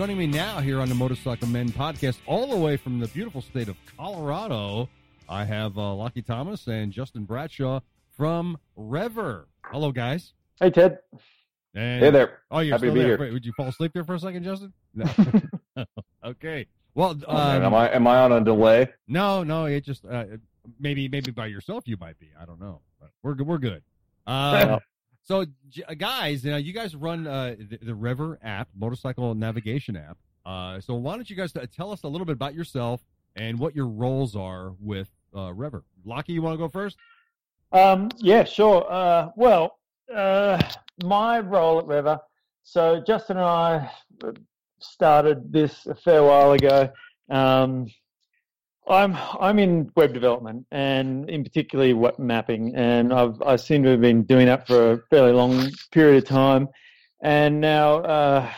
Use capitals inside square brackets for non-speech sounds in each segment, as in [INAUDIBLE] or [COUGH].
joining me now here on the Motorcycle Men podcast, all the way from the beautiful state of Colorado, I have uh, Lachie Thomas and Justin Bradshaw from Rever. Hello, guys. Hey, Ted. And, Hey there. Oh, you're Happy still to be there. here. Wait, would you fall asleep there for a second, Justin? No. [LAUGHS] [LAUGHS] okay. Well, Oh, um, am I am I on a delay? no, no, it just uh, maybe maybe by yourself you might be. I don't know. But we're good. We're good. [LAUGHS] Um, so, uh, guys, you, know, you guys run uh, the, the Rever app, motorcycle navigation app. Uh, so, why don't you guys t- tell us a little bit about yourself and what your roles are with uh, Rever? Lachie, you want to go first? Um, yeah, sure. Uh, well, uh, my role at Rever. So Justin and I started this a fair while ago. Um, I'm I'm in web development and in particularly web mapping, and I've I seem to have been doing that for a fairly long period of time. And now, uh,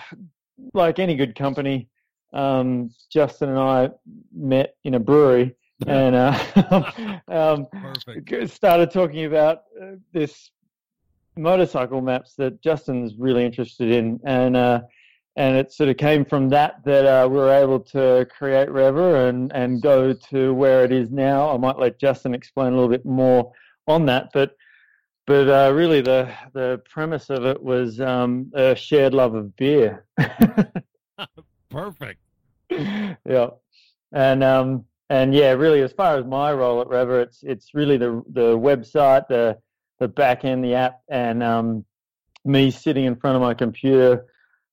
like any good company, um, Justin and I met in a brewery and uh, [LAUGHS] um, started talking about uh, this motorcycle maps that Justin's really interested in, and uh, and it sort of came from that that uh, we were able to create Rever and and go to where it is now. I might let Justin explain a little bit more on that, but but uh, really the the premise of it was um, a shared love of beer. [LAUGHS] Perfect. [LAUGHS] yeah, and um, and yeah, really, as far as my role at Rever, it's it's really the the website, the the back end, the app, and um, me sitting in front of my computer,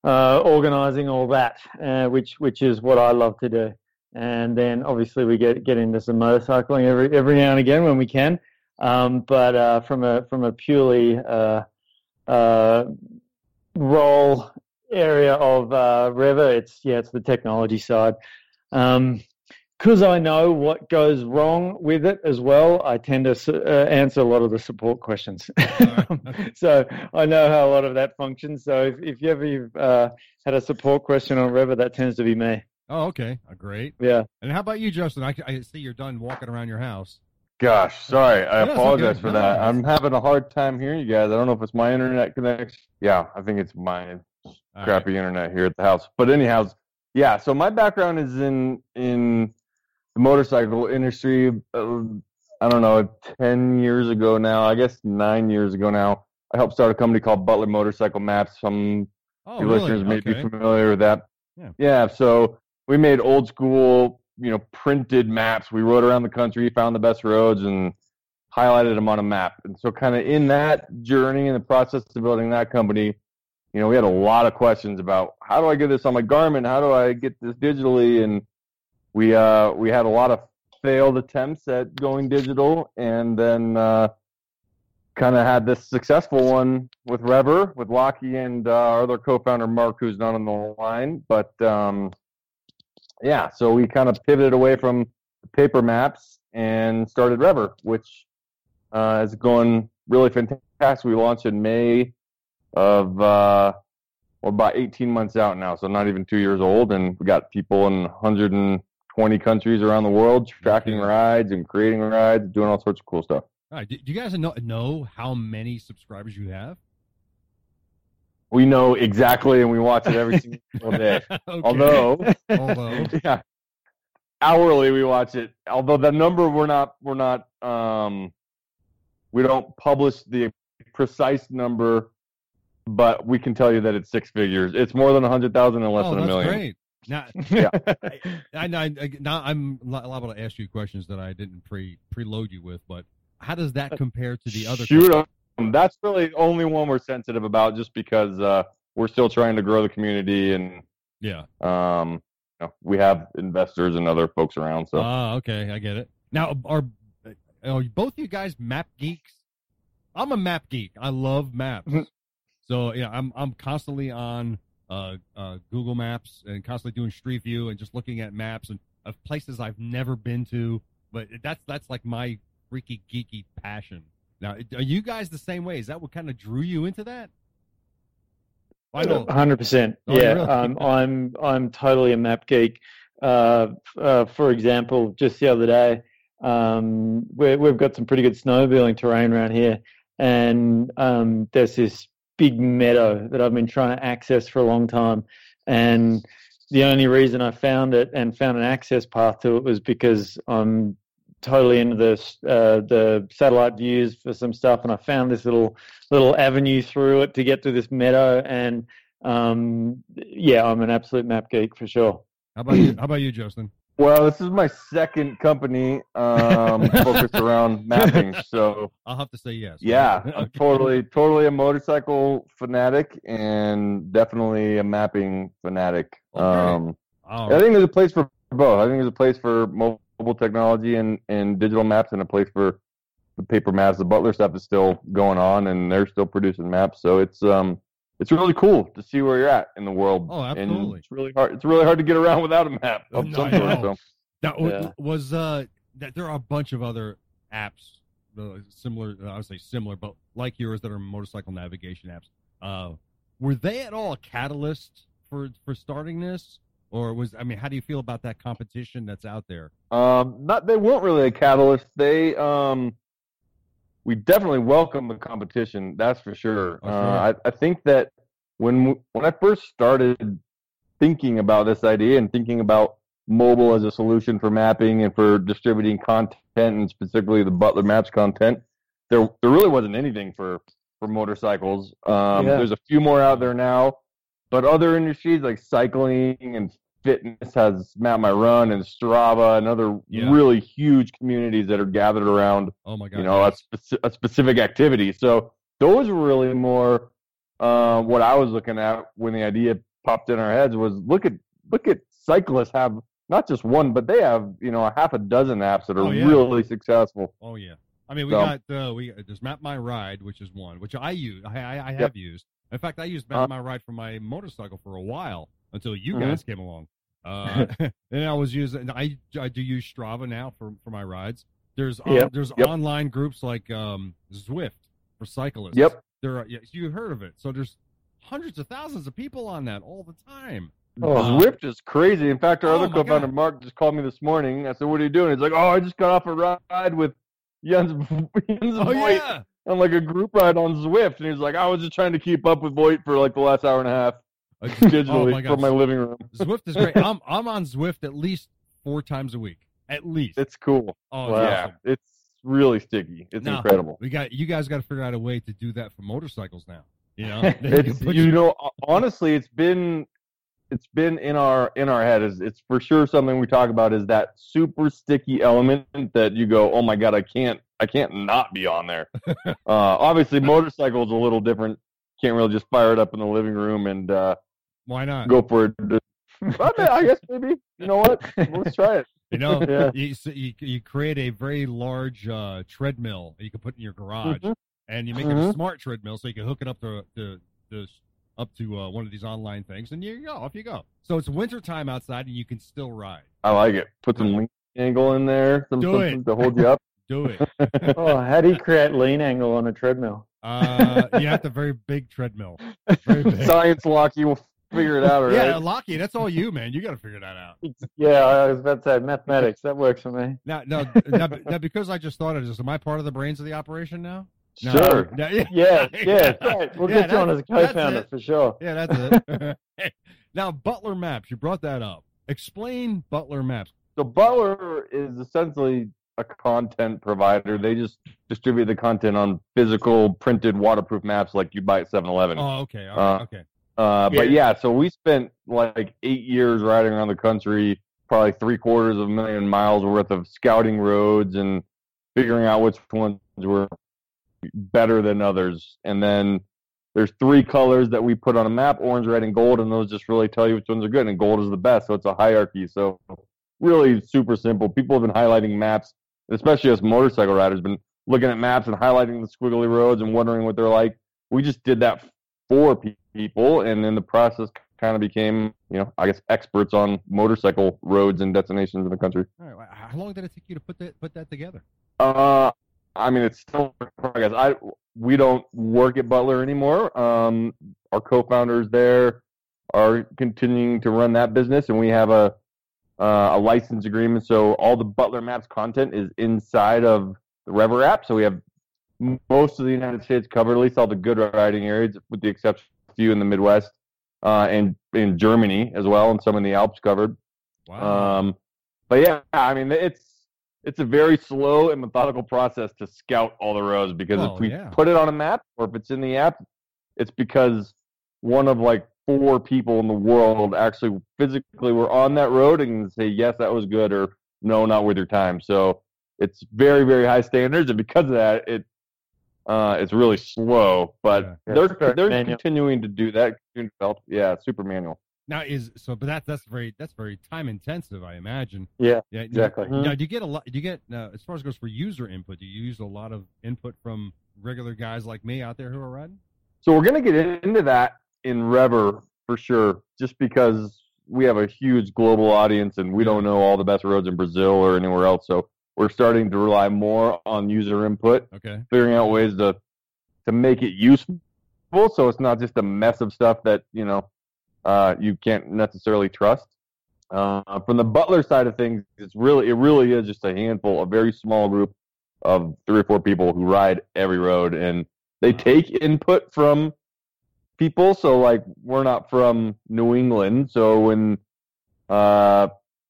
uh, organizing all that, uh, which which is what I love to do. And then obviously we get get into some motorcycling every every now and again when we can. Um, but uh, from a from a purely uh, uh, role area of uh, it's yeah, it's the technology side. Um, because I know what goes wrong with it as well, I tend to uh, answer a lot of the support questions. [LAUGHS] so I know how a lot of that functions. So if, if you ever you've, uh, had a support question on Rever, that tends to be me. Oh, okay. Uh, great. Yeah. And how about you, Justin? I, I see you're done walking around your house. Gosh, sorry. I No, apologize okay. for No, that. it's- I'm having a hard time hearing you guys. I don't know if it's my internet connection. Yeah, I think it's my All crappy internet here at the house. But anyhow, yeah. So my background is in in the motorcycle industry. Uh, I don't know, ten years ago now. I guess nine years ago now. I helped start a company called Butler Motorcycle Maps. Some Oh, really? listeners may Okay. be familiar with that. Yeah. Yeah. So we made old school, you know, printed maps. We rode around the country, found the best roads, and highlighted them on a map. And so, kind of in that journey, in the process of building that company, you know, we had a lot of questions about how do I get this on my Garmin? How do I get this digitally? And we uh, we had a lot of failed attempts at going digital, and then uh, kind of had this successful one with Rever, with Lockie and uh, our other co-founder Mark, who's not on the line. But um, yeah, so we kind of pivoted away from paper maps and started Rever, which uh, is going really fantastic. We launched in May of uh, well, about 18 months out now, so not even two years old, and we got people in 120 countries around the world tracking rides and creating rides, doing all sorts of cool stuff. All right. Do, do you guys know, know how many subscribers you have? We know exactly, and we watch it every single [LAUGHS] day. Okay. Although, Although. [LAUGHS] yeah, hourly we watch it. Although the number we're not we're not um we don't publish the precise number, but we can tell you that it's six figures. It's more than a hundred thousand and less oh, than a million. great. Now, [LAUGHS] Yeah. I, I, I, now I'm li- liable to ask you questions that I didn't pre preload you with, but how does that compare to the other? Shoot. That's really the only one we're sensitive about, just because uh, we're still trying to grow the community, and Yeah. um, you know, we have investors and other folks around. So Ah, okay, I get it. Now, are, are both you guys map geeks? I'm a map geek. I love maps. [LAUGHS] So yeah, I'm I'm constantly on uh, uh, Google Maps and constantly doing Street View and just looking at maps and of places I've never been to. But that's that's like my freaky geeky passion. Now, are you guys the same way? Is that what kind of drew you into that? I know. Hundred percent. Oh, Yeah, really? um, I'm I'm totally a map geek. Uh, uh, for example, just the other day, um, we we've got some pretty good snowmobiling terrain around here, and um, there's this big meadow that I've been trying to access for a long time, and the only reason I found it and found an access path to it was because I'm totally into this uh, the satellite views for some stuff, and I found this little little avenue through it to get to this meadow. And um, yeah, I'm an absolute map geek for sure. How about you? How about you, Justin? Well, this is my second company um, [LAUGHS] focused around mapping. So I'll have to say yes. [LAUGHS] yeah, Okay. I'm totally, totally a motorcycle fanatic and definitely a mapping fanatic. Okay. Um, I think there's a place for both. I think there's a place for mobile technology and, and digital maps, and a place for the paper maps. The Butler stuff is still going on, and they're still producing maps. So it's um it's really cool to see where you're at in the world. Oh, And absolutely. it's really hard. It's really hard to get around without a map of No, some sort. So That w- Yeah. was uh that there are a bunch of other apps uh, similar I would say similar but like yours that are motorcycle navigation apps. Uh were they at all a catalyst for for starting this or was I mean how do you feel about that competition that's out there? Um, not they weren't really a catalyst. They um, we definitely welcome the competition. That's for sure. Uh, I, I think that when when I first started thinking about this idea and thinking about mobile as a solution for mapping and for distributing content and specifically the Butler Maps content, there there really wasn't anything for for motorcycles. Um, Yeah. There's a few more out there now, but other industries like cycling and fitness has Map My Run and Strava and other Yeah. really huge communities that are gathered around Oh my god. you know a, speci- a specific activity. So those were really more uh, what I was looking at when the idea popped in our heads was look at look at cyclists have not just one, but they have you know a half a dozen apps that are Oh, yeah. really successful. Oh yeah. I mean, we So- got uh, we there's Map My Ride, which is one, which I use. I I, I have used. In fact, I used Map Uh-huh. My Ride for my motorcycle for a while until you Mhm. guys came along. Uh, [LAUGHS] [LAUGHS] and I was using. I I do use Strava now for for my rides. There's on, Yep. there's Yep. online groups like um Zwift for cyclists. Yep. There are yeah, you heard of it. So there's hundreds of thousands of people on that all the time. Oh, Zwift is crazy. In fact, our Oh, other co-founder God. Mark just called me this morning. I said, "What are you doing?" He's like, "Oh, I just got off a ride with Jens, [LAUGHS] Jens Oh Voigt yeah. on like a group ride on Zwift." And he's like, "I was just trying to keep up with Voigt for like the last hour and a half [LAUGHS] oh digitally my from my living room." Zwift is great. I'm I'm on Zwift at least four times a week. At least. It's cool. oh it's yeah, it's really sticky. It's No. incredible. We got you guys got to figure out a way to do that for motorcycles now. You know, [LAUGHS] It's you know honestly, it's been it's been in our in our head. Is it's for sure something we talk about is that super sticky element that you go, oh my god, I can't I can't not be on there. [LAUGHS] uh, obviously, motorcycles a little different. Can't really just fire it up in the living room and uh, why not? go for it. [LAUGHS] I, mean, I guess maybe. You know what? Let's try it. You know, [LAUGHS] Yeah. you, so you you create a very large uh, treadmill you can put in your garage, Mhm. and you make it a Mhm. smart treadmill so you can hook it up to to, to up to uh, one of these online things, and you go off you go. So it's wintertime outside, and you can still ride. I like it. Put some lean angle in there, some Do something it. to hold you up. [LAUGHS] Do it. oh, how do you create lean angle on a treadmill? Uh, you have to very big treadmill. Very big. Science Lachie will figure it out. All right. Yeah, Lachie, that's all you, man. You got to figure that out. Yeah, I was about to say mathematics. That works for me. Now, [LAUGHS] now, now, now, because I just thought of this, am I part of the brains of the operation now? No. Sure. No, [LAUGHS] yeah, Yeah, yeah, great. [LAUGHS] We'll Yeah, get you on as a that's- that's co-founder for sure. Yeah, that's it. now, Butler Maps, you brought that up. Explain Butler Maps. So Butler is essentially a content provider. They just distribute the content on physical printed waterproof maps like you buy at 7-Eleven. Oh, okay. All right, Uh, okay. Uh, but Yeah. yeah, so we spent like eight years riding around the country, probably three quarters of a million miles worth of scouting roads and figuring out which ones were better than others. And then there's three colors that we put on a map: orange, red, and gold. And those just really tell you which ones are good. And gold is the best, so it's a hierarchy. So really super simple. People have been highlighting maps, especially us motorcycle riders, been looking at maps and highlighting the squiggly roads and wondering what they're like. We just did that for people, and in the process, kind of became, you know, I guess experts on motorcycle roads and destinations in the country. All right. How long did it take you to put that put that together? Uh, I mean, it's still progress. I we don't work at Butler anymore. Um, our co-founders there are continuing to run that business, and we have a uh, a license agreement. So all the Butler Maps content is inside of the Rever app. So we have most of the United States covered, at least all the good riding areas, with the exception of a few in the Midwest uh, and in Germany as well, and some in the Alps covered. Wow. Um, but yeah, I mean, it's it's a very slow and methodical process to scout all the roads because if we yeah. put it on a map or if it's in the app, it's because one of like four people in the world actually physically were on that road and say yes, that was good or no, not worth your time. So it's very very high standards, and because of that, it uh, it's really slow. But Yeah. Yeah, they're super they're manual. continuing to do that. continuing to develop- Yeah, super manual. now is so, but that's that's very that's very time intensive, I imagine. Yeah, Yeah, exactly. Now, now, do you get a lot? Do you get uh, as far as goes for user input? Do you use a lot of input from regular guys like me out there who are riding? So we're gonna get into that in Rever for sure, just because we have a huge global audience and we don't know all the best roads in Brazil or anywhere else. So we're starting to rely more on user input, Okay. figuring out ways to to make it useful, so it's not just a mess of stuff that you know uh, you can't necessarily trust. Uh, from the Butler side of things, it's really it really is just a handful, a very small group of three or four people who ride every road, and they take input from people. So like we're not from New England, so when uh,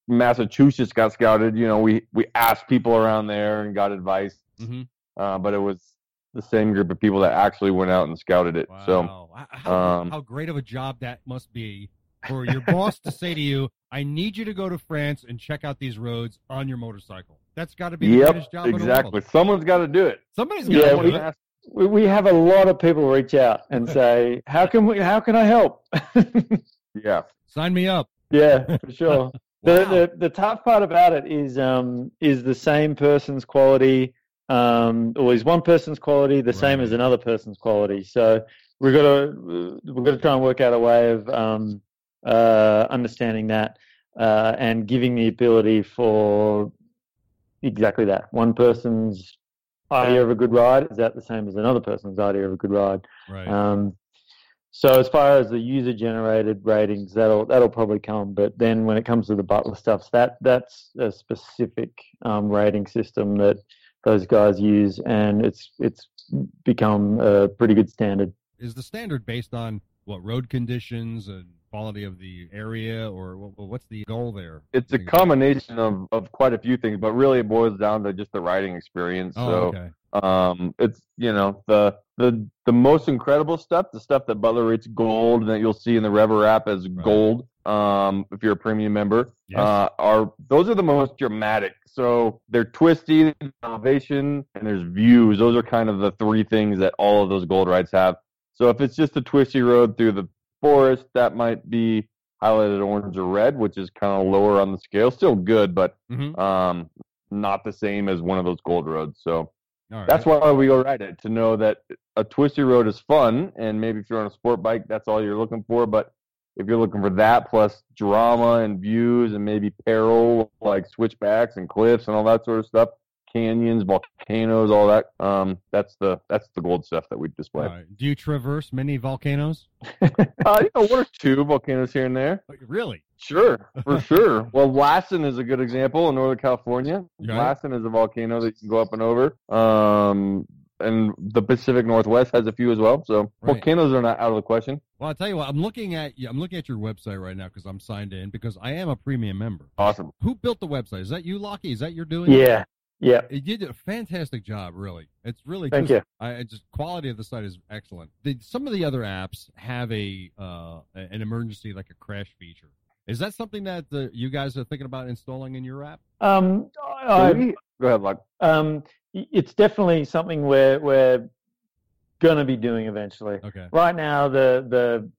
Massachusetts got scouted, you know, we we asked people around there and got advice, Mhm. uh, but it was the same group of people that actually went out and scouted it. So Wow. H- how, um, how great of a job that must be for your boss to say to you, [LAUGHS] "I need you to go to France and check out these roads on your motorcycle." That's got to be the yep, greatest job the exactly. Someone's got to do it. Somebody's Yeah, got to Someone do it. we, we have a lot of people reach out and [LAUGHS] say, "How can we? How can I help?" [LAUGHS] yeah. Sign me up. yeah, for sure. The, Wow. the the tough part about it is um is the same person's quality um or is one person's quality the same as another person's quality. So we've got to we've got to try and work out a way of um uh understanding that uh and giving the ability for exactly that. One person's idea of a good ride is that the same as another person's idea of a good ride. Right. Um, so as far as the user generated ratings, that'll that'll probably come. But then when it comes to the Butler stuffs, that that's a specific um, rating system that those guys use, and it's it's become a pretty good standard. Is the standard based on what road conditions and quality of the area, or what's the goal there? It's a combination of, of quite a few things, but really it boils down to just the riding experience. Oh, so okay. Um, it's you know the the the most incredible stuff, the stuff that Butler rates gold and that you'll see in the Rever app as Right. gold. Um, if you're a premium member, Yes. uh, are those are the most dramatic. So they're twisty, elevation, and there's views. Those are kind of the three things that all of those gold rides have. So if it's just a twisty road through the forest, that might be highlighted orange or red, which is kind of lower on the scale. Still good, but Mhm. um, not the same as one of those gold roads. So right. that's why we go ride it to know that a twisty road is fun, and maybe if you're on a sport bike, that's all you're looking for. But if you're looking for that plus drama and views and maybe peril like switchbacks and cliffs and all that sort of stuff, canyons, volcanoes, all that, um, that's the that's the gold stuff that we display. All right. Do you traverse many volcanoes? [LAUGHS] Uh, you know, one or two volcanoes here and there. Oh, Really? Sure, for [LAUGHS] sure. Well, Lassen is a good example in Northern California. Okay. Lassen is a volcano that you can go up and over. Um, and the Pacific Northwest has a few as well. So Right. volcanoes are not out of the question. Well, I'll tell you what. I'm looking at I'm looking at your website right now because I'm signed in because I am a premium member. Awesome. Who built the website? Is that you, Lachie? Is that you're doing? Yeah, yeah. You did a fantastic job, really. It's really Thank just, you. I I just quality of the site is excellent. The, some of the other apps have a uh, an emergency like a crash feature. Is that something that uh, you guys are thinking about installing in your app? Um, I, we- go ahead, Luck. um, it's definitely something we're we're gonna be doing eventually. Okay. right now the the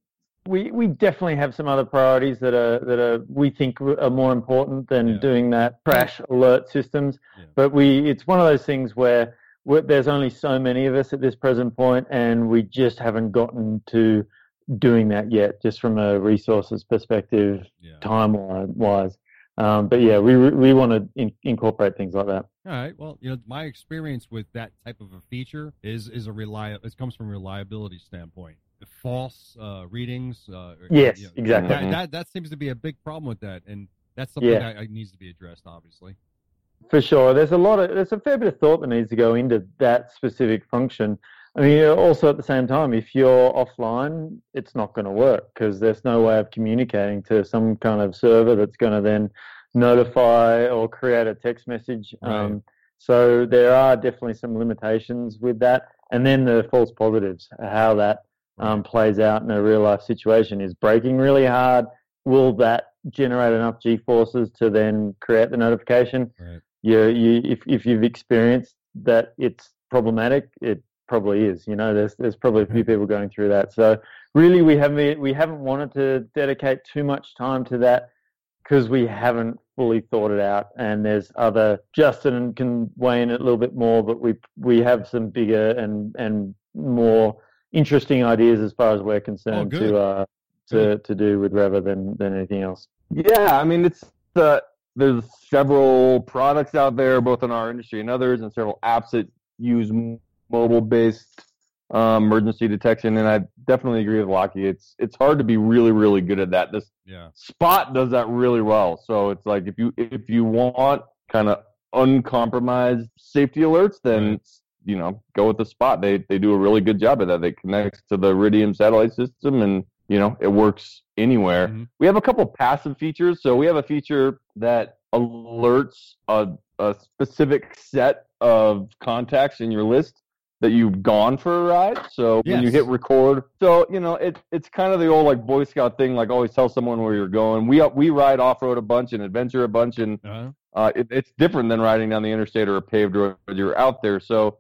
we we definitely have some other priorities that are that are we think are more important than Yeah. doing that crash alert systems Yeah. but we it's one of those things where we're, there's only so many of us at this present point and we just haven't gotten to doing that yet just from a resources perspective Yeah. time wise um, but yeah we we want to in, incorporate things like that All right. Well, you know, my experience with that type of a feature is is a reliable. It comes from a reliability standpoint. The false uh, readings. Uh, Yes, you know, exactly. That, that that seems to be a big problem with that, and that's something Yeah. that uh, needs to be addressed. Obviously. For sure. There's a lot of there's a fair bit of thought that needs to go into that specific function. I mean, also at the same time, if you're offline, it's not going to work because there's no way of communicating to some kind of server that's going to then notify or create a text message. Right. Um, so there are definitely some limitations with that. And then the false positives, how that um, plays out in a real life situation is braking really hard. Will that generate enough G forces to then create the notification? Right. you, you if if you've experienced that it's problematic, it probably is. You know, there's there's probably a few people going through that. So really, we haven't we haven't wanted to dedicate too much time to that because we haven't fully thought it out. And there's other Justin can weigh in a little bit more, but we we have some bigger and and more interesting ideas as far as we're concerned good. to uh to Good. to do with Rever than than anything else. Yeah, I mean it's uh, there's several products out there, both in our industry and others, and several apps that use mobile based um, emergency detection. And I definitely agree with Lachie. It's it's hard to be really really good at that. This Yeah. Spot does that really well. So it's like if you if you want kind of uncompromised safety alerts, then Right. You know go with the Spot. They they do a really good job of that. They connect to the Iridium satellite system, and you know it works anywhere. Mhm. We have a couple passive features. So we have a feature that alerts a, a specific set of contacts in your list that you've gone for a ride. So when you hit record, so you know it it's kind of the old like Boy Scout thing, like always tell someone where you're going. We we ride off road a bunch and adventure a bunch, and Uh-huh. uh, it, it's different than riding down the interstate or a paved road. You're out there, so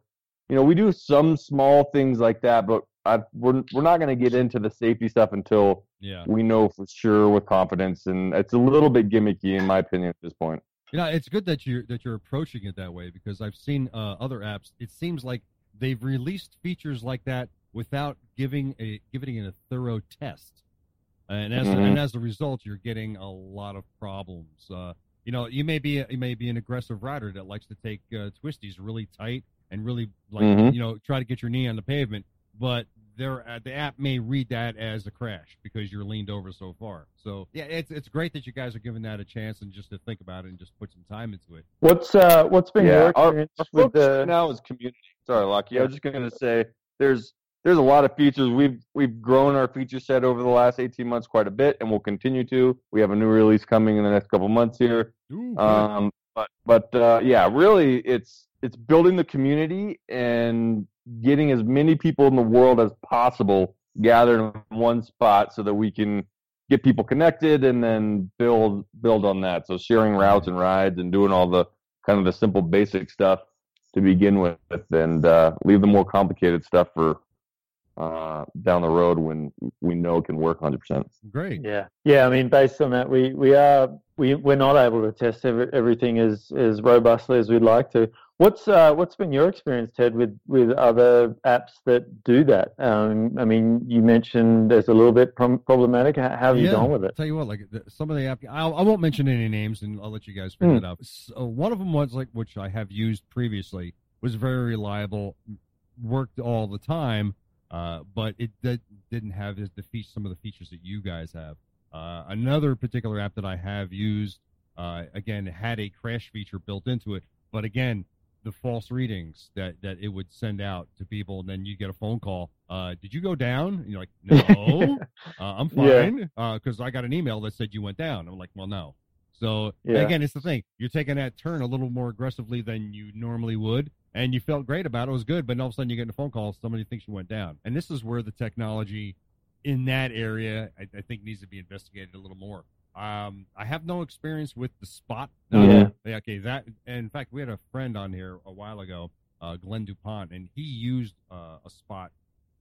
you know we do some small things like that, but I, we're we're not going to get into the safety stuff until Yeah. we know for sure with confidence, and it's a little bit gimmicky in my opinion at this point. You know, it's good that you're that you're approaching it that way because I've seen uh, other apps. It seems like they've released features like that without giving a giving it a thorough test, and as Mhm. and as a result, you're getting a lot of problems. Uh, you know, you may be you may be an aggressive rider that likes to take uh, twisties really tight and really like Mhm. you know try to get your knee on the pavement, but there uh, the app may read that as a crash because you're leaned over so far. So yeah, it's it's great that you guys are giving that a chance and just to think about it and just put some time into it. What's uh what's been Yeah, your experience Our with the right now is community. Sorry, Lachie. I was just going to say there's there's a lot of features. We've we've grown our feature set over the last 18 months quite a bit, and we'll continue to. We have a new release coming in the next couple months here. Ooh. Um, but but uh, yeah, really, it's it's building the community and getting as many people in the world as possible gathered in one spot so that we can get people connected and then build build on that. So sharing routes and rides and doing all the kind of the simple basic stuff to begin with, and uh, leave the more complicated stuff for uh, down the road when we know it can work 100%. Great. Yeah, yeah. I mean, based on that, we we are we we're not able to test every, everything as as robustly as we'd like to. What's uh what's been your experience, Ted, with with other apps that do that? Um, I mean, you mentioned there's a little bit prom- problematic. How, have you Yeah. gone with it? Tell you what, like some of the app, I'll, I won't mention any names, and I'll let you guys figure Hmm. it out. So one of them was like, which I have used previously, was very reliable, worked all the time, uh, but it did, didn't have the, the feature, some of the features that you guys have. Uh, another particular app that I have used, uh, again, had a crash feature built into it, but again, the false readings that, that it would send out to people, and then you get a phone call. Uh, did you go down? And you're like, no, [LAUGHS] uh, I'm fine, because I got an email that said you went down. I'm like, well, no. So Yeah. again, it's the thing. You're taking that turn a little more aggressively than you normally would, and you felt great about it. It was good, but all of a sudden you get a phone call. Somebody thinks you went down, and this is where the technology in that area, I, I think, needs to be investigated a little more. Um, I have no experience with the spot. Yeah. Yeah, Okay. That. In fact, we had a friend on here a while ago, uh, Glenn Dupont, and he used uh, a spot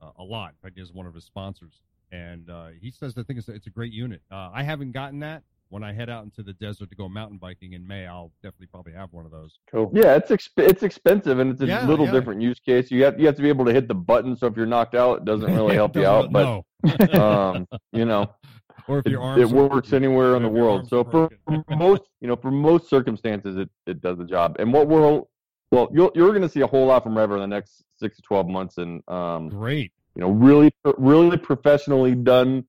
uh, a lot. In fact, he is one of his sponsors, and uh, he says the thing is it's a great unit. Uh, I haven't gotten that. When I head out into the desert to go mountain biking in May, I'll definitely probably have one of those. Cool. Yeah, it's exp- it's expensive and it's a Yeah, little yeah. different use case. You have you have to be able to hit the button. So if you're knocked out, it doesn't really [LAUGHS] help you out. But no. [LAUGHS] um, you know, or if it, your arms it are- works anywhere in the world. So are for [LAUGHS] most, you know, for most circumstances, it, it does the job. And what we're well, you're you're going to see a whole lot from Rever in the next six to twelve months, and um, great. you know, really, really professionally done,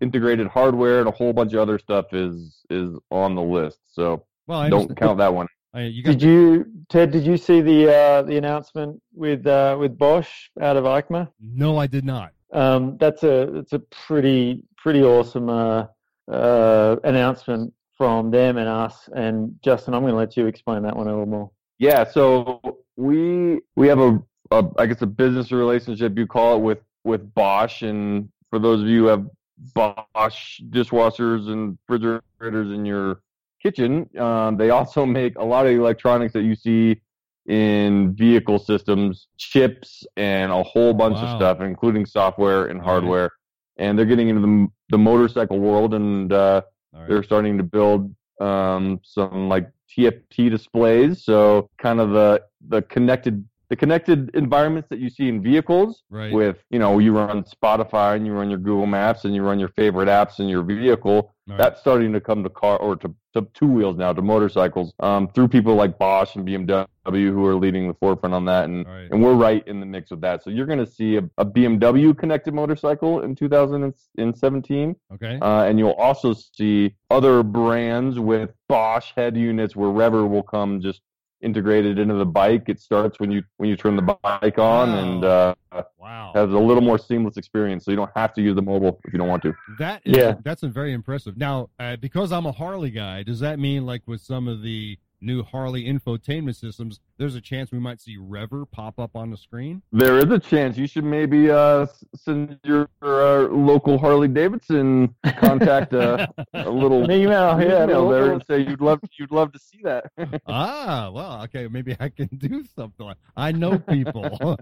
integrated hardware, and a whole bunch of other stuff is is on the list. So Well, I don't understand. count that one. I, you got Did you, Ted? Did you see the uh, the announcement with uh, with Bosch out of EICMA? no, I did not. Um, that's a that's a pretty pretty awesome uh, uh, announcement from them and us. And Justin, I'm going to let you explain that one a little more. Yeah, so we we have a, a I guess a business relationship you call it with with Bosch, and for those of you who have Bosch dishwashers and refrigerators in your kitchen, um, they also [LAUGHS] make a lot of electronics that you see in vehicle systems, chips, and a whole bunch Wow. of stuff, including software and Right. hardware. And they're getting into the the motorcycle world, and uh, right. they're starting to build um, some like TFT displays. So kind of the the connected the connected environments that you see in vehicles Right. with you know you run Spotify and you run your Google Maps and you run your favorite apps in your vehicle. Right. That's starting to come to car or to, to two wheels now to motorcycles um, through people like Bosch and BMW who are leading the forefront on that and right. and we're right in the mix with that. So you're going to see a, a BMW connected motorcycle in 2017. Okay. Uh, and you'll also see other brands with Bosch head units where Rever will come just integrated into the bike. It starts when you when you turn the bike on and uh, wow. has a little more seamless experience. So you don't have to use the mobile if you don't want to. That is, Yeah. that's a very impressive. Now, uh, because I'm a Harley guy, does that mean like with some of the new Harley infotainment systems, there's a chance we might see Rever pop up on the screen? There is a chance you should maybe uh, send your uh, local Harley Davidson contact uh, [LAUGHS] a little An email, yeah, email little- there and say you'd love you'd love to see that. [LAUGHS] ah, well, okay, maybe I can [LAUGHS] do something. I know people.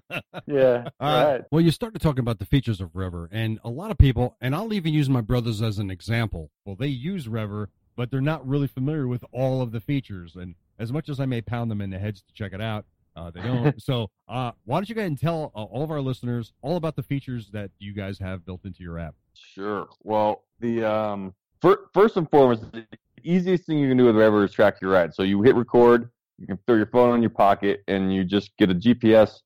Yeah, All right. Well, you started talking about the features of Rever, and a lot of people, and I'll even use my brothers as an example. Well, they use Rever, but they're not really familiar with all of the features. And as much as I may pound them in the heads to check it out, uh, they don't. [LAUGHS] so, uh, why don't you go ahead and tell uh, all of our listeners all about the features that you guys have built into your app? Sure. Well, the um, fir- first and foremost, the easiest thing you can do with Rever is track your ride. So you hit record, you can throw your phone in your pocket, and you just get a GPS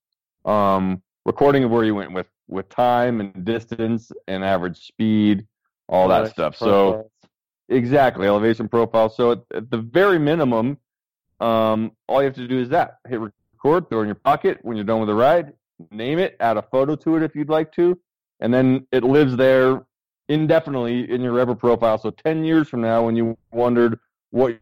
um, recording of where you went with with time and distance and average speed, all that Right, stuff. So profiles. Exactly elevation profile. So at, at the very minimum, um, all you have to do is that hit record, throw it in your pocket. When you're done with the ride, name it, add a photo to it if you'd like to, and then it lives there indefinitely in your Rever profile. So 10 years from now, when you wondered what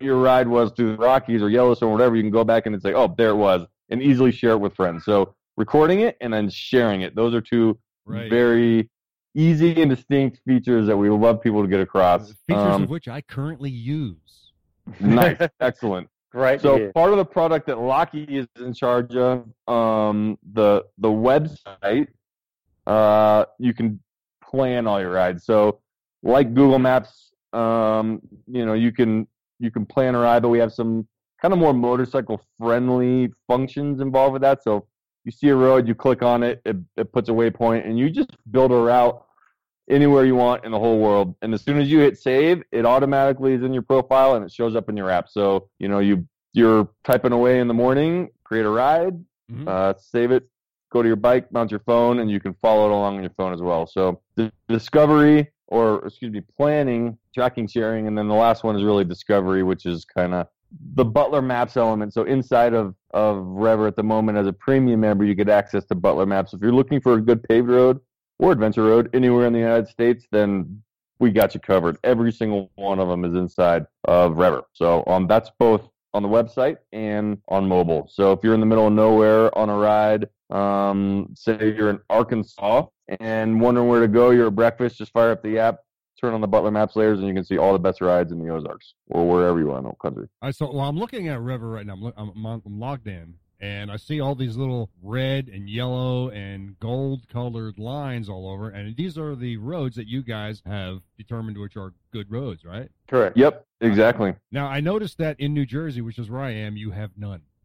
your ride was through the Rockies or Yellowstone or whatever, you can go back and say, oh, there it was, and easily share it with friends. So recording it and then sharing it. Those are two Right. very easy and distinct features that we would love people to get across. features Um, of which I currently use. [LAUGHS] nice, [LAUGHS] excellent. Great. So hear. part of the product that Lachie is in charge of, um, the the website, uh, you can plan all your rides. So like Google Maps, um, you know, you can you can plan a ride, but we have some kind of more motorcycle friendly functions involved with that. So you see a road, you click on it, it, it puts a waypoint, and you just build a route anywhere you want in the whole world. And as soon as you hit save, it automatically is in your profile and it shows up in your app. So you know you you're typing away in the morning, create a ride, Mhm. uh, save it, go to your bike, mount your phone, and you can follow it along on your phone as well. So the discovery, or excuse me, planning, tracking, sharing, and then the last one is really discovery, which is kind of the Butler Maps element. So inside of of Rever at the moment, as a premium member, you get access to Butler Maps. If you're looking for a good paved road or adventure road anywhere in the United States, then we got you covered. Every single one of them is inside of Rever. So um, that's both on the website and on mobile. So if you're in the middle of nowhere on a ride, um, say you're in Arkansas and wondering where to go, you're at breakfast, just fire up the app, turn on the Butler Maps layers, and you can see all the best rides in the Ozarks or wherever you are in the country. I so well, I'm looking at Rever right now. I'm, I'm, I'm logged in, and I see all these little red and yellow and gold colored lines all over, and these are the roads that you guys have determined which are good roads, right? Correct. Yep, exactly. Now I noticed that in New Jersey, which is where I am, you have none. [LAUGHS]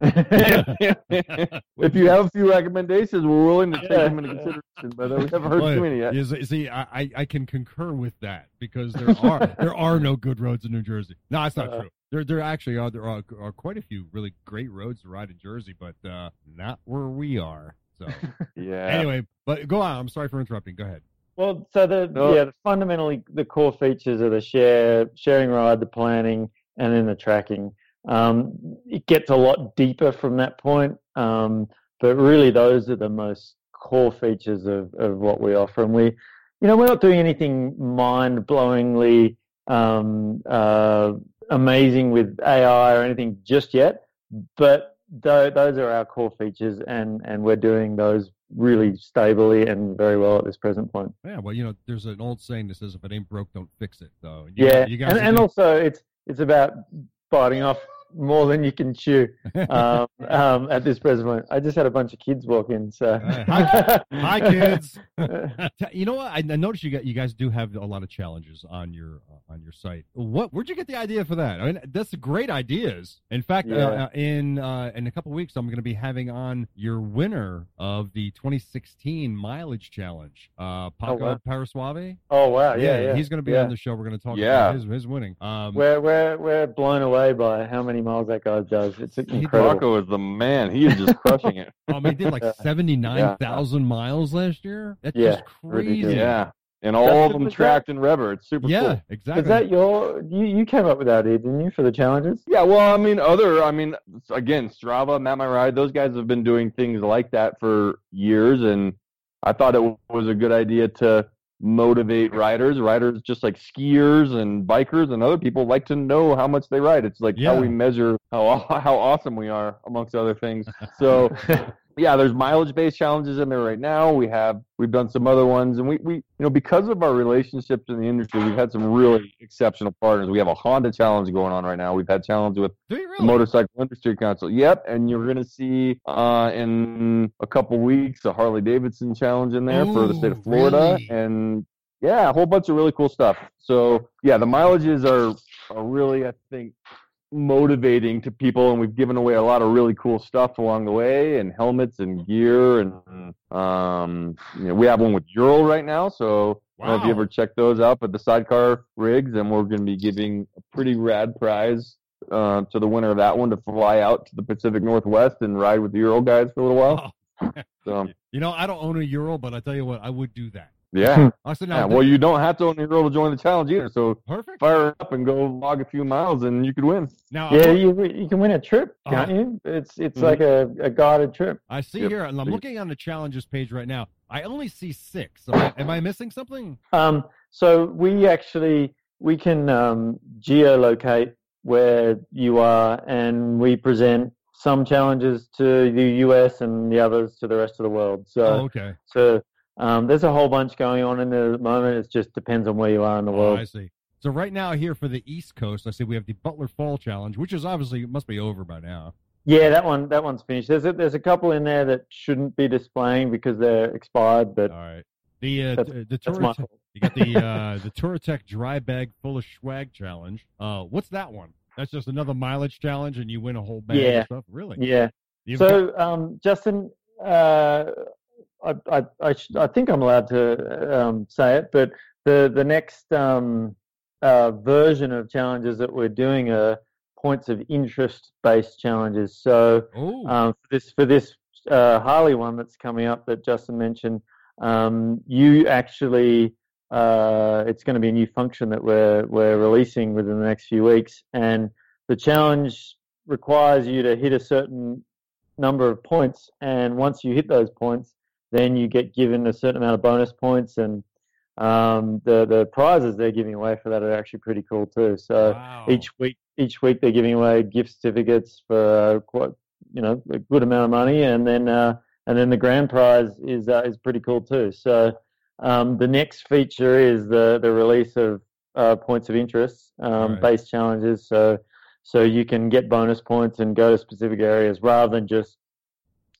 if you have a few recommendations, we're willing to take them into consideration, but we haven't heard Well, too many yet. you see- see, I, I- I can concur with that because there are [LAUGHS] there are no good roads in New Jersey. No, that's not Uh. true. There there actually are there are, are quite a few really great roads to ride in Jersey, but uh, not where we are. So [LAUGHS] Yeah. anyway, but go on. I'm sorry for interrupting. Go ahead. Well, so the No. yeah, the fundamentally the core features are the share, sharing ride, the planning, and then the tracking. Um, it gets a lot deeper from that point, um, but really those are the most core features of, of what we offer. And we, you know, we're not doing anything mind-blowingly um, uh, amazing with AI or anything just yet, but tho- those are our core features, and and we're doing those really stably and very well at this present point. Yeah, well, you know, there's an old saying that says if it ain't broke, don't fix it. So you, yeah, you and, and also it's it's about biting off more than you can chew [LAUGHS] um, um, at this present moment. I just had a bunch of kids walk in, so Hi- [LAUGHS] Hi, kids. [LAUGHS] you know what? I, I noticed you got you guys do have a lot of challenges on your uh, on your site. What? Where'd you get the idea for that? I mean, that's great ideas. In fact, uh, Yeah. uh, in uh, in a couple of weeks, I'm going to be having on your winner of the 2016 mileage challenge, uh, Paco wow. Parasuave. oh wow, yeah, yeah, he's going to be yeah. on the show. We're going to talk Yeah. about his his winning. Um, We're we're we're blown away by how many miles that guy does. It's He- incredible. Rocco is the man. He is just crushing it. [LAUGHS] um, he did like 79,000 miles last year. That's Yeah, just crazy. ridiculous. Yeah. And all That's of them was that- tracked in Rever. It's super cool. Yeah, cool. exactly. Is that your you, you came up with that idea, didn't you, for the challenges? Yeah, well, I mean, other, I mean, again, Strava, Map My Ride, those guys have been doing things like that for years, and I thought it was a good idea to motivate riders. Riders, just like skiers and bikers and other people, like to know how much they ride. It's like Yeah. how we measure how [LAUGHS] how awesome we are, amongst other things. So. [LAUGHS] yeah, there's mileage based challenges in there right now. We have we've done some other ones, and we, we you know because of our relationships in the industry, we've had some really exceptional partners. We have a Honda challenge going on right now. We've had challenge with you the? Motorcycle Industry Council. Yep, and you're going to see uh, in a couple weeks a Harley Davidson challenge in there for the state of Florida, really? and yeah, a whole bunch of really cool stuff. So yeah, the mileages are are really I think motivating to people and we've given away a lot of really cool stuff along the way and helmets and gear and um you know we have one with Ural right now so I don't know if you ever check those out but the sidecar rigs and we're going to be giving a pretty rad prize uh, to the winner of that one to fly out to the Pacific Northwest and ride with the Ural guys for a little while Oh. [LAUGHS] so You know, I don't own a Ural, but I tell you what, I would do that. Yeah, [LAUGHS] I said, yeah well you don't have to own the Ural to join the challenge either so perfect. fire up and go log a few miles and you could win Now, Yeah, I'm- you you can win a trip, can't Uh-huh. you? It's it's Mhm. like a, a guided trip. I see Yep. here, and I'm looking on the challenges page right now. I only see six. Am I, [SIGHS] am I missing something? Um, so we actually we can um, geolocate where you are, and we present some challenges to the US and the others to the rest of the world. So oh, okay. so um, there's a whole bunch going on in the moment. It just depends on where you are in the Oh, world. I see. So right now here for the East Coast, I see we have the Butler Fall Challenge, which is obviously must be over by now. Yeah, that one that one's finished. There's a, there's a couple in there that shouldn't be displaying because they're expired, but All right. The uh, That's- the, that's you got the [LAUGHS] uh, the Touratech Dry Bag Full of Swag Challenge. Uh, what's that one? That's just another mileage challenge, and you win a whole bag Yeah. of stuff. Really? Yeah. You've got- So, um, Justin, uh, I, I, I, I think I'm allowed to um, say it, but the the next um, uh, version of challenges that we're doing are points of interest based challenges. So, um, for this for this uh, Harley one that's coming up that Justin mentioned, um, you actually uh, it's going to be a new function that we're we're releasing within the next few weeks, and the challenge requires you to hit a certain number of points, and once you hit those points, then you get given a certain amount of bonus points, and um, the the prizes they're giving away for that are actually pretty cool too. So wow. each week each week they're giving away gift certificates for uh, quite you know a good amount of money and then uh, and then the grand prize is uh, is pretty cool too so um, the next feature is the the release of uh, points of interest um, Right. based challenges so so you can get bonus points and go to specific areas rather than just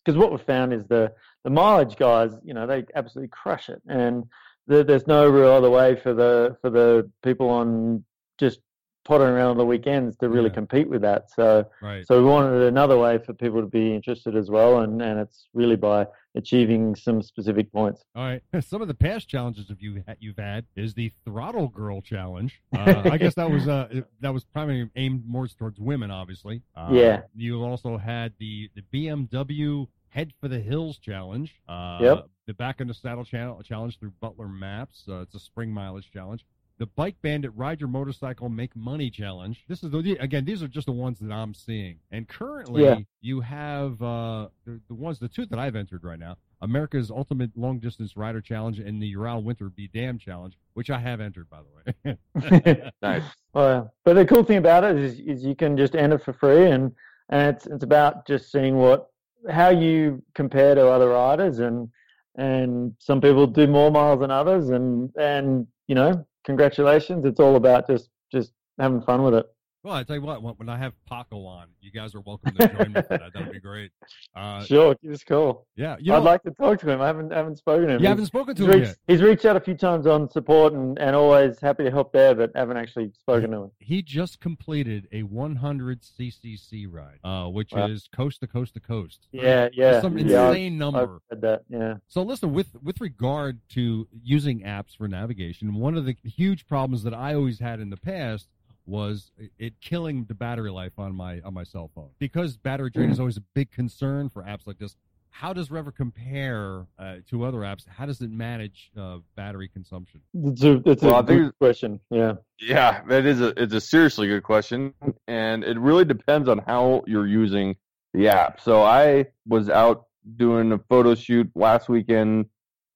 because what we've found is the the mileage guys you know they absolutely crush it and the, there's no real other way for the for the people on just pottering around on the weekends to really Yeah. compete with that. So Right. so we wanted another way for people to be interested as well, and, and it's really by achieving some specific points. All right. [LAUGHS] Some of the past challenges of you you've had is the Throttle Girl Challenge. Uh, I guess that was uh that was primarily aimed more towards women, obviously. Uh, Yeah. You also had the the BMW Head for the Hills Challenge. Uh, Yep. The Back in the Saddle Challenge through Butler Maps. Uh, it's a spring mileage challenge. The Bike Bandit Ride Your Motorcycle Make Money Challenge. This is the again. These are just the ones that I'm seeing. And currently, Yeah. you have uh, the, the ones, the two that I've entered right now. America's Ultimate Long Distance Rider Challenge and the Ural Winter Be Damned Challenge, which I have entered, by the way. [LAUGHS] [LAUGHS] Nice. Well, but the cool thing about it is, is you can just enter for free, and and it's it's about just seeing what how you compare to other riders, and and some people do more miles than others, and and you know, congratulations. It's all about just just having fun with it. Well, I tell you what, when I have Paco on, you guys are welcome to join me for that. That'd be great. [LAUGHS] Uh, Sure, us a yeah, you know, I'd like to talk to him. I haven't haven't spoken to him. you He's- haven't spoken to He's him reached, yet. he's reached out a few times on support and, and always happy to help there, but haven't actually spoken to him. He just completed a 100 CCC ride, uh, which Wow. is coast to coast to coast. Yeah, yeah, some yeah. insane I've number. read that. Yeah, So listen, with with regard to using apps for navigation, one of the huge problems that I always had in the past was it killing the battery life on my on my cell phone because battery drain is always a big concern for apps like this. How does Rever compare uh, to other apps? How does it manage uh, battery consumption? it's a, it's Well, I a think good question. Yeah, Yeah, that is a it's a seriously good question, and it really depends on how you're using the app. So I was out doing a photo shoot last weekend,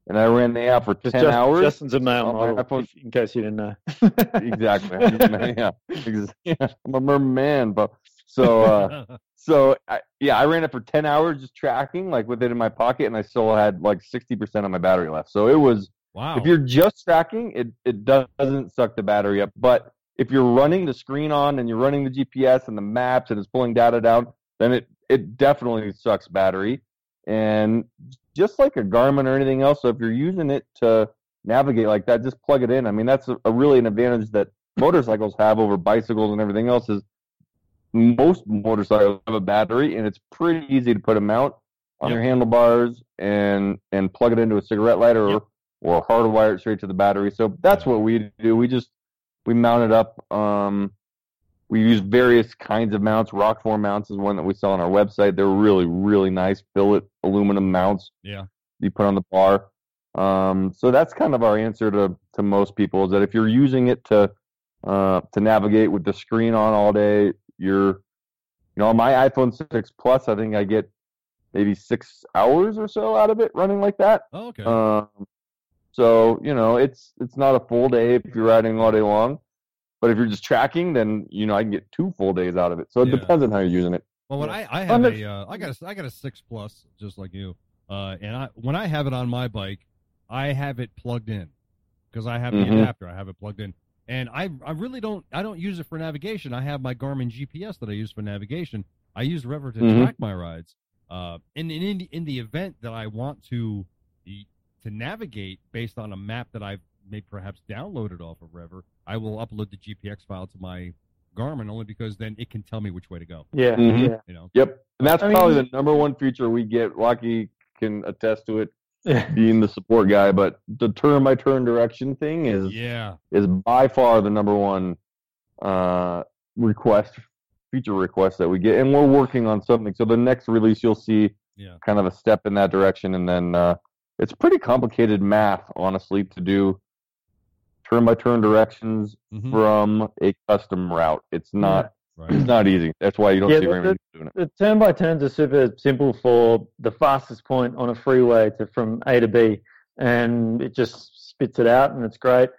and I ran the app for just ten Justin, hours. Justin's a male on model, iPhone. in case you didn't know. [LAUGHS] exactly. yeah, [LAUGHS] yeah, I'm a merman man, but so uh, [LAUGHS] so I, yeah, I ran it for ten hours just tracking, like with it in my pocket, and I still had like sixty percent of my battery left. So it was wow. if you're just tracking, it, it doesn't suck the battery up. But if you're running the screen on and you're running the GPS and the maps and it's pulling data down, then it, it definitely sucks battery. And just like a Garmin or anything else, so if you're using it to navigate like that, just plug it in. I mean, that's a, a really an advantage that motorcycles have over bicycles and everything else is most motorcycles have a battery and it's pretty easy to put a mount on Yep. your handlebars and and plug it into a cigarette lighter or Yep. or hardwire it straight to the battery. So that's what we do. We just we mount it up. Um, we use various kinds of mounts. Rokform mounts is one that we sell on our website. They're really really nice billet aluminum mounts yeah. you put on the bar. Um, so that's kind of our answer to to most people is that if you're using it to uh, to navigate with the screen on all day, you're you know on my iPhone 6 Plus, I think I get maybe six hours or so out of it running like that. Oh, okay. Um, so you know, it's it's not a full day if you're riding all day long, but if you're just tracking, then you know I can get two full days out of it. So it Yeah. depends on how you're using it. Well, when Yeah. I, I have Under- a, uh, I got a, I got a six plus just like you, uh, and I when I have it on my bike, I have it plugged in because I have the Mhm. adapter. I have it plugged in, and I I really don't I don't use it for navigation. I have my Garmin GPS that I use for navigation. I use Rever to Mhm. track my rides. Uh, and, and in the, in the event that I want to to navigate based on a map that I've may perhaps downloaded off of Rever, I will upload the GPX file to my Garmin only because then it can tell me which way to go. Yeah, Mhm. yeah. You know. Yep, and that's I mean- probably the number one feature we get. Lachie can attest to it, [LAUGHS] being the support guy. But the turn by turn direction thing is Yeah. is by far the number one uh, request feature request that we get, and we're working on something. So the next release, you'll see Yeah. kind of a step in that direction, and then uh, it's pretty complicated math, honestly, to do turn by turn directions Mhm. from a custom route. It's not Right. it's not easy. That's why you don't Yeah, see the- very many people doing it. The turn by turns are super simple for the fastest point on a freeway to from A to B, and it just spits it out, and it's great.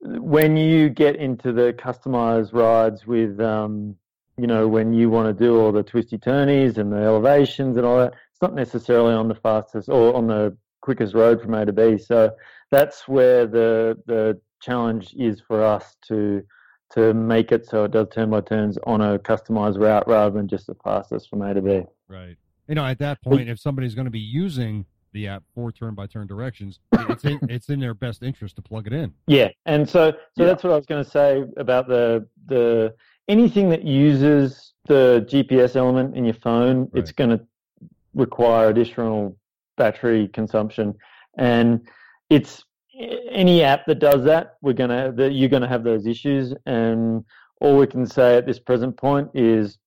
When you get into the customized rides with, um, you know, when you want to do all the twisty turnies and the elevations and all that, it's not necessarily on the fastest or on the quickest road from A to B. So that's where the the challenge is for us to to make it so it does turn by turns on a customized route rather than just the fastest from A to B. Right. You know, at that point, if somebody's going to be using the app for turn by turn directions, [COUGHS] it's in it's in their best interest to plug it in. Yeah, and so so Yeah. that's what I was going to say about the the anything that uses the GPS element in your phone, it's going to require additional battery consumption, and it's any app that does that, we're gonna that you're to have those issues, and all we can say at this present point is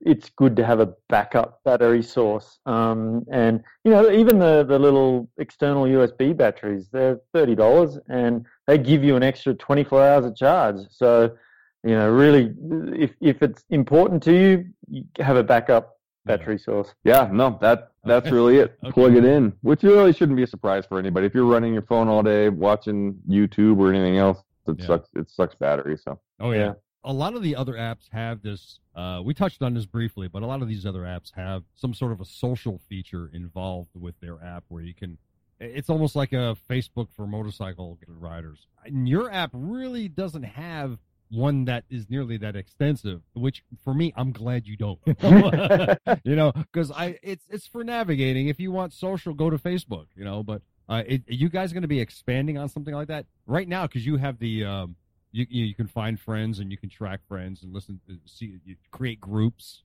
it's good to have a backup battery source. Um, and you know, even the the little external USB batteries, they're thirty dollars, and they give you an extra twenty four hours of charge. So, you know, really, if if it's important to you, you have a backup battery source. Yeah, no, that [LAUGHS] that's Okay. really it. Okay. Plug it in, which really shouldn't be a surprise for anybody. If you're running your phone all day, watching YouTube or anything else, it Yeah. sucks. It sucks battery. So Oh yeah. Yeah. A lot of the other apps have this. Uh, we touched on this briefly, but a lot of these other apps have some sort of a social feature involved with their app where you can. It's almost like a Facebook for motorcycle riders. And your app really doesn't have one that is nearly that extensive. Which for me, I'm glad you don't. [LAUGHS] [LAUGHS] you know, because I it's it's for navigating. If you want social, go to Facebook. You know, but uh, it, are you guys going to be expanding on something like that right now? Because you have the um, you you you can find friends and you can track friends and listen to see you create groups.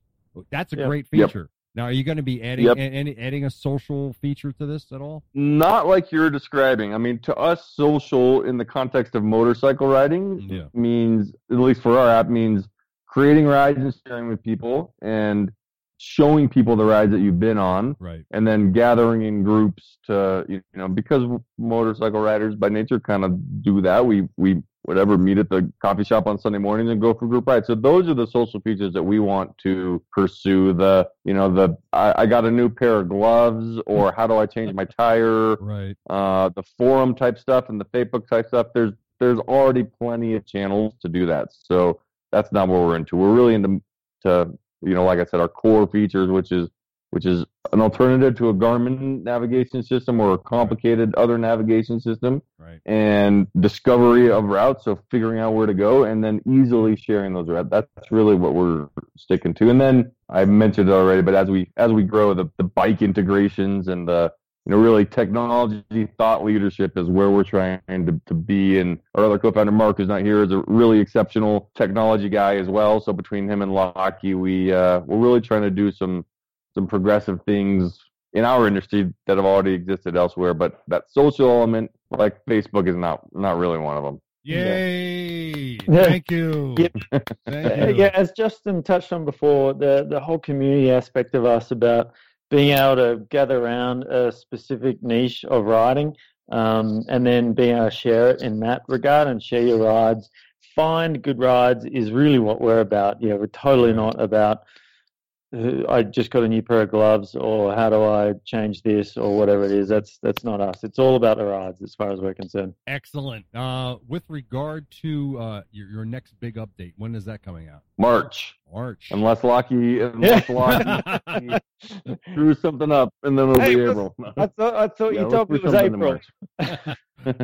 That's a Yep. great feature. Now, are you going to be adding Yep. a- any adding a social feature to this at all? not like you're describing. I mean, to us, social in the context of motorcycle riding Yeah. means, at least for our app, means creating rides and sharing with people and showing people the rides that you've been on Right. and then gathering in groups to you know because motorcycle riders by nature kind of do that we we whatever meet at the coffee shop on sunday mornings and go for group rides so those are the social features that we want to pursue the you know the i, I got a new pair of gloves or how do i change my tire [LAUGHS] Right. uh, the forum type stuff and the Facebook type stuff, there's there's already plenty of channels to do that. So that's not what we're into. We're really into to you know, like I said, our core features, which is which is an alternative to a Garmin navigation system or a complicated other navigation system, Right. and discovery of routes. So figuring out where to go and then easily sharing those routes. That's really what we're sticking to. And then I mentioned it already, but as we as we grow, the the bike integrations and the you know, really technology thought leadership is where we're trying to, to be. And our other co-founder, Mark, who's not here, is a really exceptional technology guy as well. So between him and Lachie, we, uh, we're really trying to do some, some progressive things in our industry that have already existed elsewhere. But that social element, like Facebook, is not, not really one of them. Yay! Yeah. Thank you. [LAUGHS] Yeah. Thank Uh, you. yeah, as Justin touched on before, the the whole community aspect of us about being able to gather around a specific niche of riding, um, and then being able to share it in that regard and share your rides, find good rides is really what we're about. Yeah, we're totally not about. I just got a new pair of gloves, or how do I change this, or whatever it is. That's that's not us. It's all about the rides, as far as we're concerned. Excellent. Uh, with regard to uh, your, your next big update, when is that coming out? March, March. unless Lachie, unless [LAUGHS] Lachie screws something up, and then it'll Hey, be April. I thought I thought Yeah, you told me it was April. March. [LAUGHS]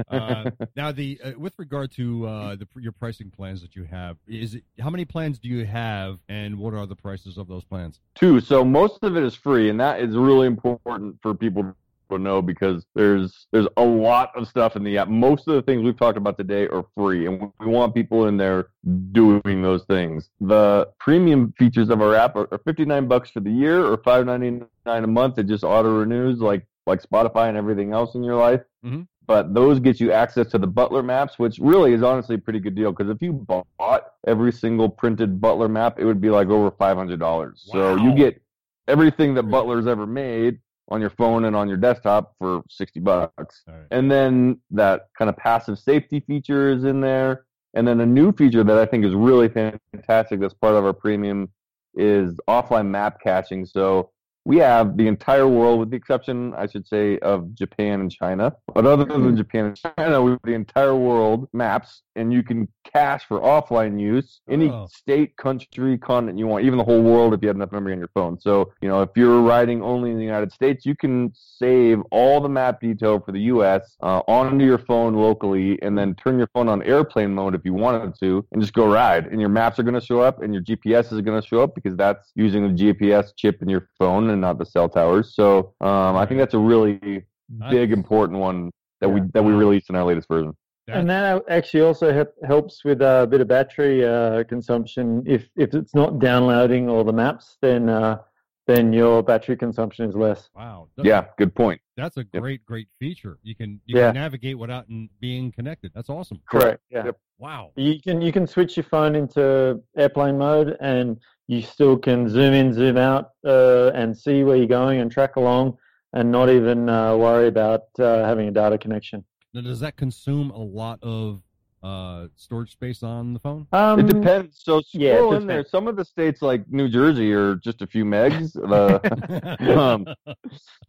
uh, [LAUGHS] now, the uh, with regard to uh, the your pricing plans that you have, is it how many plans do you have, and what are the prices of those plans? Two. So most of it is free, and that is really important for people to know because there's there's a lot of stuff in the app. Most of the things we've talked about today are free, and we want people in there doing those things. The premium features of our app are, are 59 bucks for the year or 5.99 a month. It just auto renews like like Spotify and everything else in your life. Mhm. But those get you access to the Butler maps, which really is honestly a pretty good deal because if you bought every single printed Butler map, it would be like over five hundred dollars. So you get everything that Butler's ever made on your phone and on your desktop for sixty bucks. All right. And then that kind of passive safety feature is in there. And then a new feature that I think is really fantastic that's part of our premium is offline map caching. So we have the entire world, with the exception, I should say, of Japan and China. But other than mm-hmm. Japan and China, we have the entire world maps, and you can cache for offline use any Oh. state, country, continent you want, even the whole world if you have enough memory on your phone. So, you know, if you're riding only in the United States, you can save all the map detail for the U.S. Uh, onto your phone locally, and then turn your phone on airplane mode if you wanted to, and just go ride. And your maps are going to show up, and your GPS is going to show up because that's using the GPS chip in your phone and not the cell towers. So, um, I think that's a really big important one that we that we released in our latest version. And that actually also helps with uh, a bit of battery uh, consumption. If if it's not downloading all the maps, then uh, then your battery consumption is less. Wow. Yeah, good point. That's a great, great feature. You can you Yeah. can navigate without being connected. That's awesome. Correct. Yeah. Yep. Wow. You can you can switch your phone into airplane mode, and you still can zoom in, zoom out, uh, and see where you're going and track along, and not even uh, worry about uh, having a data connection. Now, does that consume a lot of uh, storage space on the phone? Um, It depends. So yeah, it scroll in there. Some of the states like New Jersey are just a few megs. Uh, [LAUGHS] um,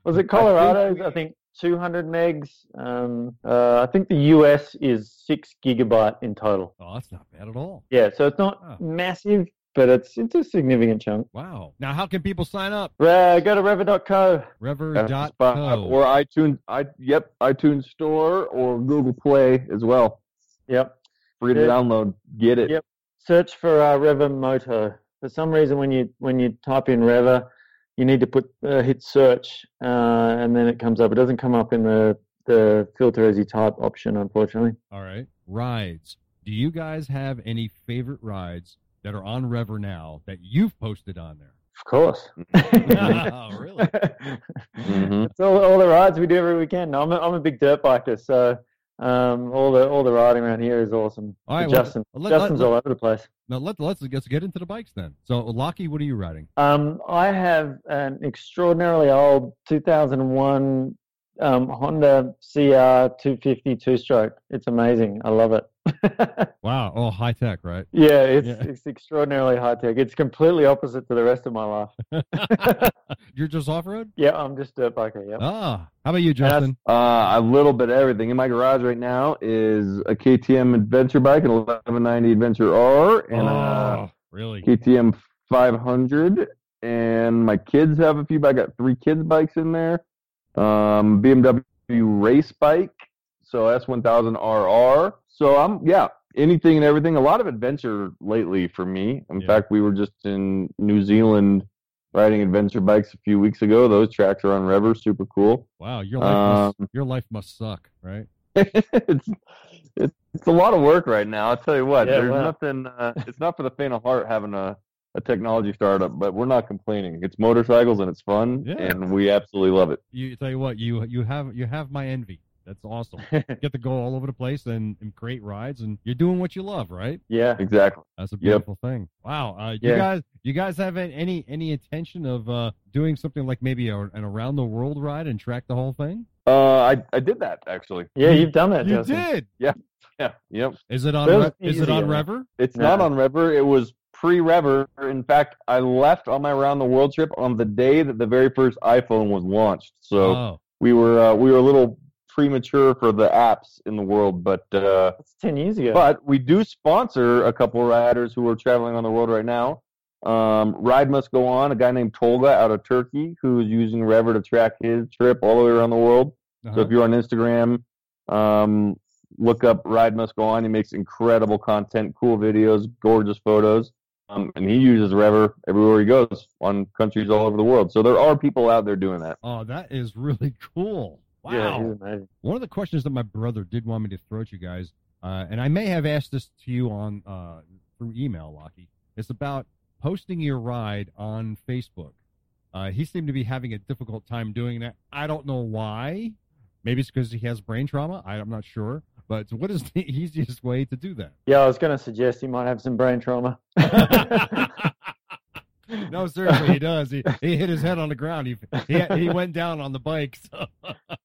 Was it I think I think, 200 megs. Um, uh, I think the US is six gigabyte in total. oh, that's not bad at all. Yeah, so it's not Oh. massive, but it's it's a significant chunk. Wow. Now, how can people sign up? Uh, go to rever.co. that's the Rever.co. or iTunes. I yep, iTunes Store or Google Play as well. Yep. Free to Yeah. download. Get it. Yep. Search for uh, Rever Moto. For some reason, when you when you type in Rever, you need to put uh, hit search, uh, and then it comes up. It doesn't come up in the the filter as you type option, unfortunately. All right. Rides. Do you guys have any favorite rides that are on Rever now that you've posted on there? Of course. [LAUGHS] oh, really? [LAUGHS] Mhm. It's all, all the rides we do every weekend. I'm a, I'm a big dirt biker, so um, all the all the riding around here is awesome. All right, But well, Justin, let- Justin's let- all over the place. Now let let's let's get into the bikes then. So, Lachie, what are you riding? Um, I have an extraordinarily old 2001 um, Honda CR 250 two-stroke. It's amazing. I love it. [LAUGHS] Wow. Oh, high tech, right? yeah, it's Yeah. it's extraordinarily high tech. It's completely opposite to the rest of my life. [LAUGHS] You're just off road? Yeah, I'm just a dirt biker. Yeah. Ah. How about you, that's- Justin? Uh, a little bit of everything. In my garage right now is a KTM Adventure bike, an 1190 Adventure R, and a oh, really? KTM 500. And my kids have a few. I got three kids bikes in there. Um, BMW race bike, so S1000RR. So I'm yeah, anything and everything. A lot of adventure lately for me. In Yeah. fact, we were just in New Zealand riding adventure bikes a few weeks ago. Those tracks are on Rever, super cool. Wow. Your life must, Um, your life must suck, right? [LAUGHS] it's, it's it's a lot of work right now. I'll tell you what. Yeah, there's wow. nothing. Uh, it's not for the faint of heart having a, a technology startup, but we're not complaining. It's motorcycles and it's fun, Yeah. and we absolutely love it. You tell you what, you you have you have my envy. That's awesome. [LAUGHS] Get to go all over the place and, and create rides, and you're doing what you love, right? yeah. Exactly. That's a Yep. beautiful thing. Wow. Uh, you guys, you guys have any any intention of uh, doing something like maybe a, an around the world ride and track the whole thing? Uh, I I did that actually. Yeah, you've done that, You Justin. did. Yeah. [LAUGHS] Yeah. Yep. Is it on? That Re- is it on easier. Rever? It's No. not on Rever. It was pre-Rever. In fact, I left on my around the world trip on the day that the very first iPhone was launched. So oh, we were uh, we were a little premature for the apps in the world, but uh, That's 10 years ago. but we do sponsor a couple of riders who are traveling on the road right now. Um, Ride must go on. A guy named Tolga out of Turkey who's using Rever to track his trip all the way around the world. So uh-huh. if you're on Instagram, um, look up Ride Must Go On. He makes incredible content, cool videos, gorgeous photos. Um, and he uses Rever everywhere he goes on countries all over the world. So there are people out there doing that. oh, that is really cool. Wow. Yeah, he's amazing. One of the questions that my brother did want me to throw at you guys, uh, and I may have asked this to you on uh, through email, Lachie. It's about posting your ride on Facebook. Uh, he seemed to be having a difficult time doing that. I don't know why. Maybe it's because he has brain trauma. I, I'm not sure. But [LAUGHS] what is the [LAUGHS] easiest way to do that? Yeah, I was going to suggest he might have some brain trauma. [LAUGHS] no, seriously, he does. He, he hit his head on the ground. He he, he went down on the bike. So.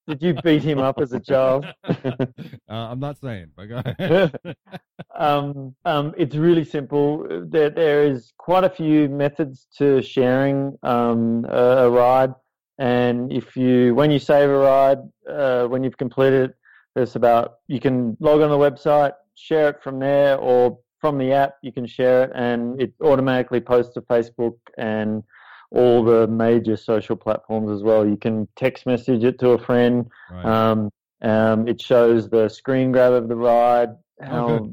Did you beat him up as a child? [LAUGHS] uh, I'm not saying, but go ahead. [LAUGHS] um, um, it's really simple. There, there is quite a few methods to sharing um, a, a ride, and if you, when you save a ride, uh, when you've completed it, there's about you can log on the website, share it from there, or from the app you can share it, and it automatically posts to Facebook and all the major social platforms as well. You can text message it to a friend. Right. Um, um, it shows the screen grab of the ride, Oh, how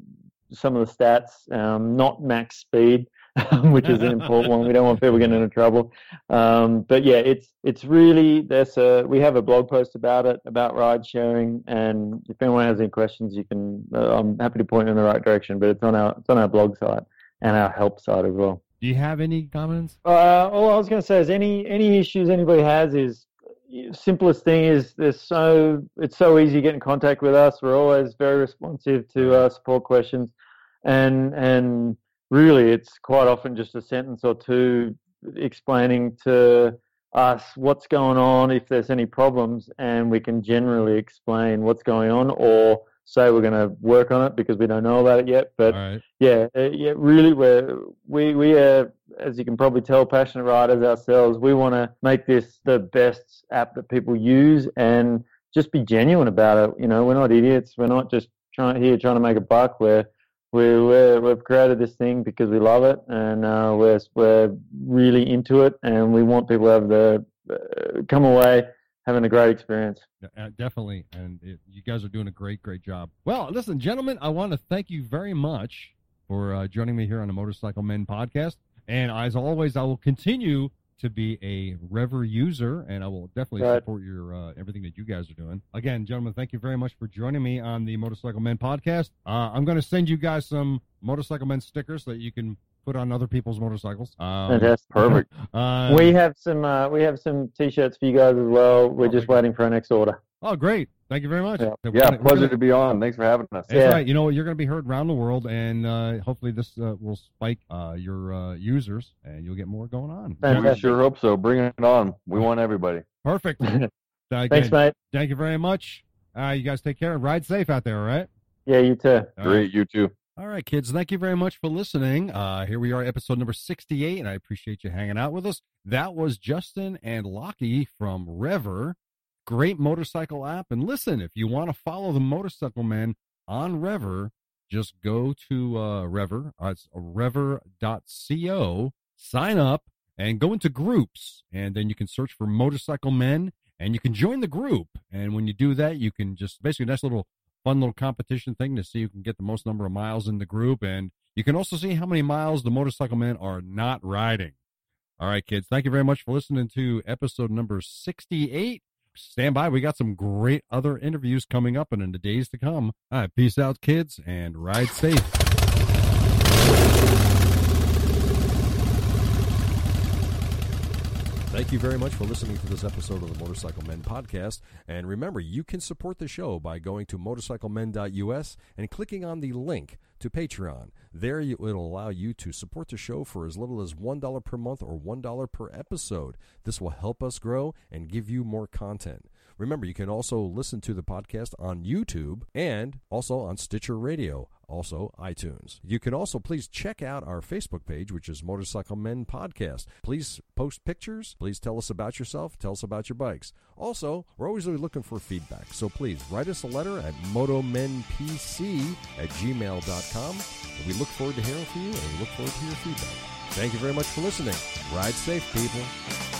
some of the stats, um, not max speed, [LAUGHS] which is an important one. We don't want people getting into trouble. Um, but yeah, it's it's really there's a we have a blog post about it about ride sharing, and if anyone has any questions, you can. Uh, I'm happy to point you in the right direction. But it's on our it's on our blog site and our help site as well. Do you have any comments? Uh, all I was going to say is any any issues anybody has is simplest thing is there's so it's so easy to get in contact with us. We're always very responsive to uh, support questions, and and really it's quite often just a sentence or two explaining to us what's going on if there's any problems, and we can generally explain what's going on or say we're going to work on it because we don't know about it yet. But right. yeah, uh, yeah, really, we're, we we are, as you can probably tell, passionate riders ourselves. We want to make this the best app that people use and just be genuine about it. You know, we're not idiots. We're not just trying here trying to make a buck. We're we we're, we've created this thing because we love it and uh, we're we're really into it and we want people to have the uh, come away having a great experience. Uh, definitely, and it, you guys are doing a great, great job. Well, listen, gentlemen, I want to thank you very much for uh, joining me here on the Motorcycle Men podcast. And as always, I will continue to be a Rever user, and I will definitely Right. support your uh, everything that you guys are doing. Again, gentlemen, thank you very much for joining me on the Motorcycle Men podcast. Uh, I'm going to send you guys some Motorcycle Men stickers that you can put on other people's motorcycles. Um, Fantastic. [LAUGHS] Perfect. uh, we have some uh, we have some t-shirts for you guys as well. We're just waiting for our next order. Oh, great! Thank you very much. Yeah. Yeah, gonna- pleasure gonna- to be on. Thanks for having us. That's Yeah. right. You know, you're going to be heard around the world, and uh, hopefully this uh, will spike uh, your uh, users, and you'll get more going on. We sure hope so. Bring it on. We want everybody. Perfect. [LAUGHS] Again, Thanks, mate. Thank you very much. Uh, you guys take care ride safe out there, all right? Yeah, you too. Great, you too. All right, kids. Thank you very much for listening. Uh, here we are, episode number 68, and I appreciate you hanging out with us. That was Justin and Lachie from Rever. Great motorcycle app. And listen, if you want to follow the motorcycle men on Rever, just go to uh, Rever. Uh, it's rever.co, sign up, and go into groups. And then you can search for motorcycle men and you can join the group. And when you do that, you can just basically, a nice little fun little competition thing to see who can get the most number of miles in the group. And you can also see how many miles the motorcycle men are not riding. All right, kids. Thank you very much for listening to episode number 68. Stand by. We got some great other interviews coming up and in the days to come. All right. Peace out, kids, and ride safe. Thank you very much for listening to this episode of the Motorcycle Men podcast. And remember, you can support the show by going to motorcyclemen.us and clicking on the link to Patreon. There, it'll allow you to support the show for as little as $1 per month or $1 per episode. This will help us grow and give you more content. Remember, you can also listen to the podcast on YouTube and also on Stitcher Radio, also iTunes. You can also please check out our Facebook page, which is Motorcycle Men Podcast. Please post pictures. Please tell us about yourself. Tell us about your bikes. Also, we're always really looking for feedback. So please write us a letter at motomenpc at gmail.com. We look forward to hearing from you and we look forward to your feedback. Thank you very much for listening. Ride safe, people.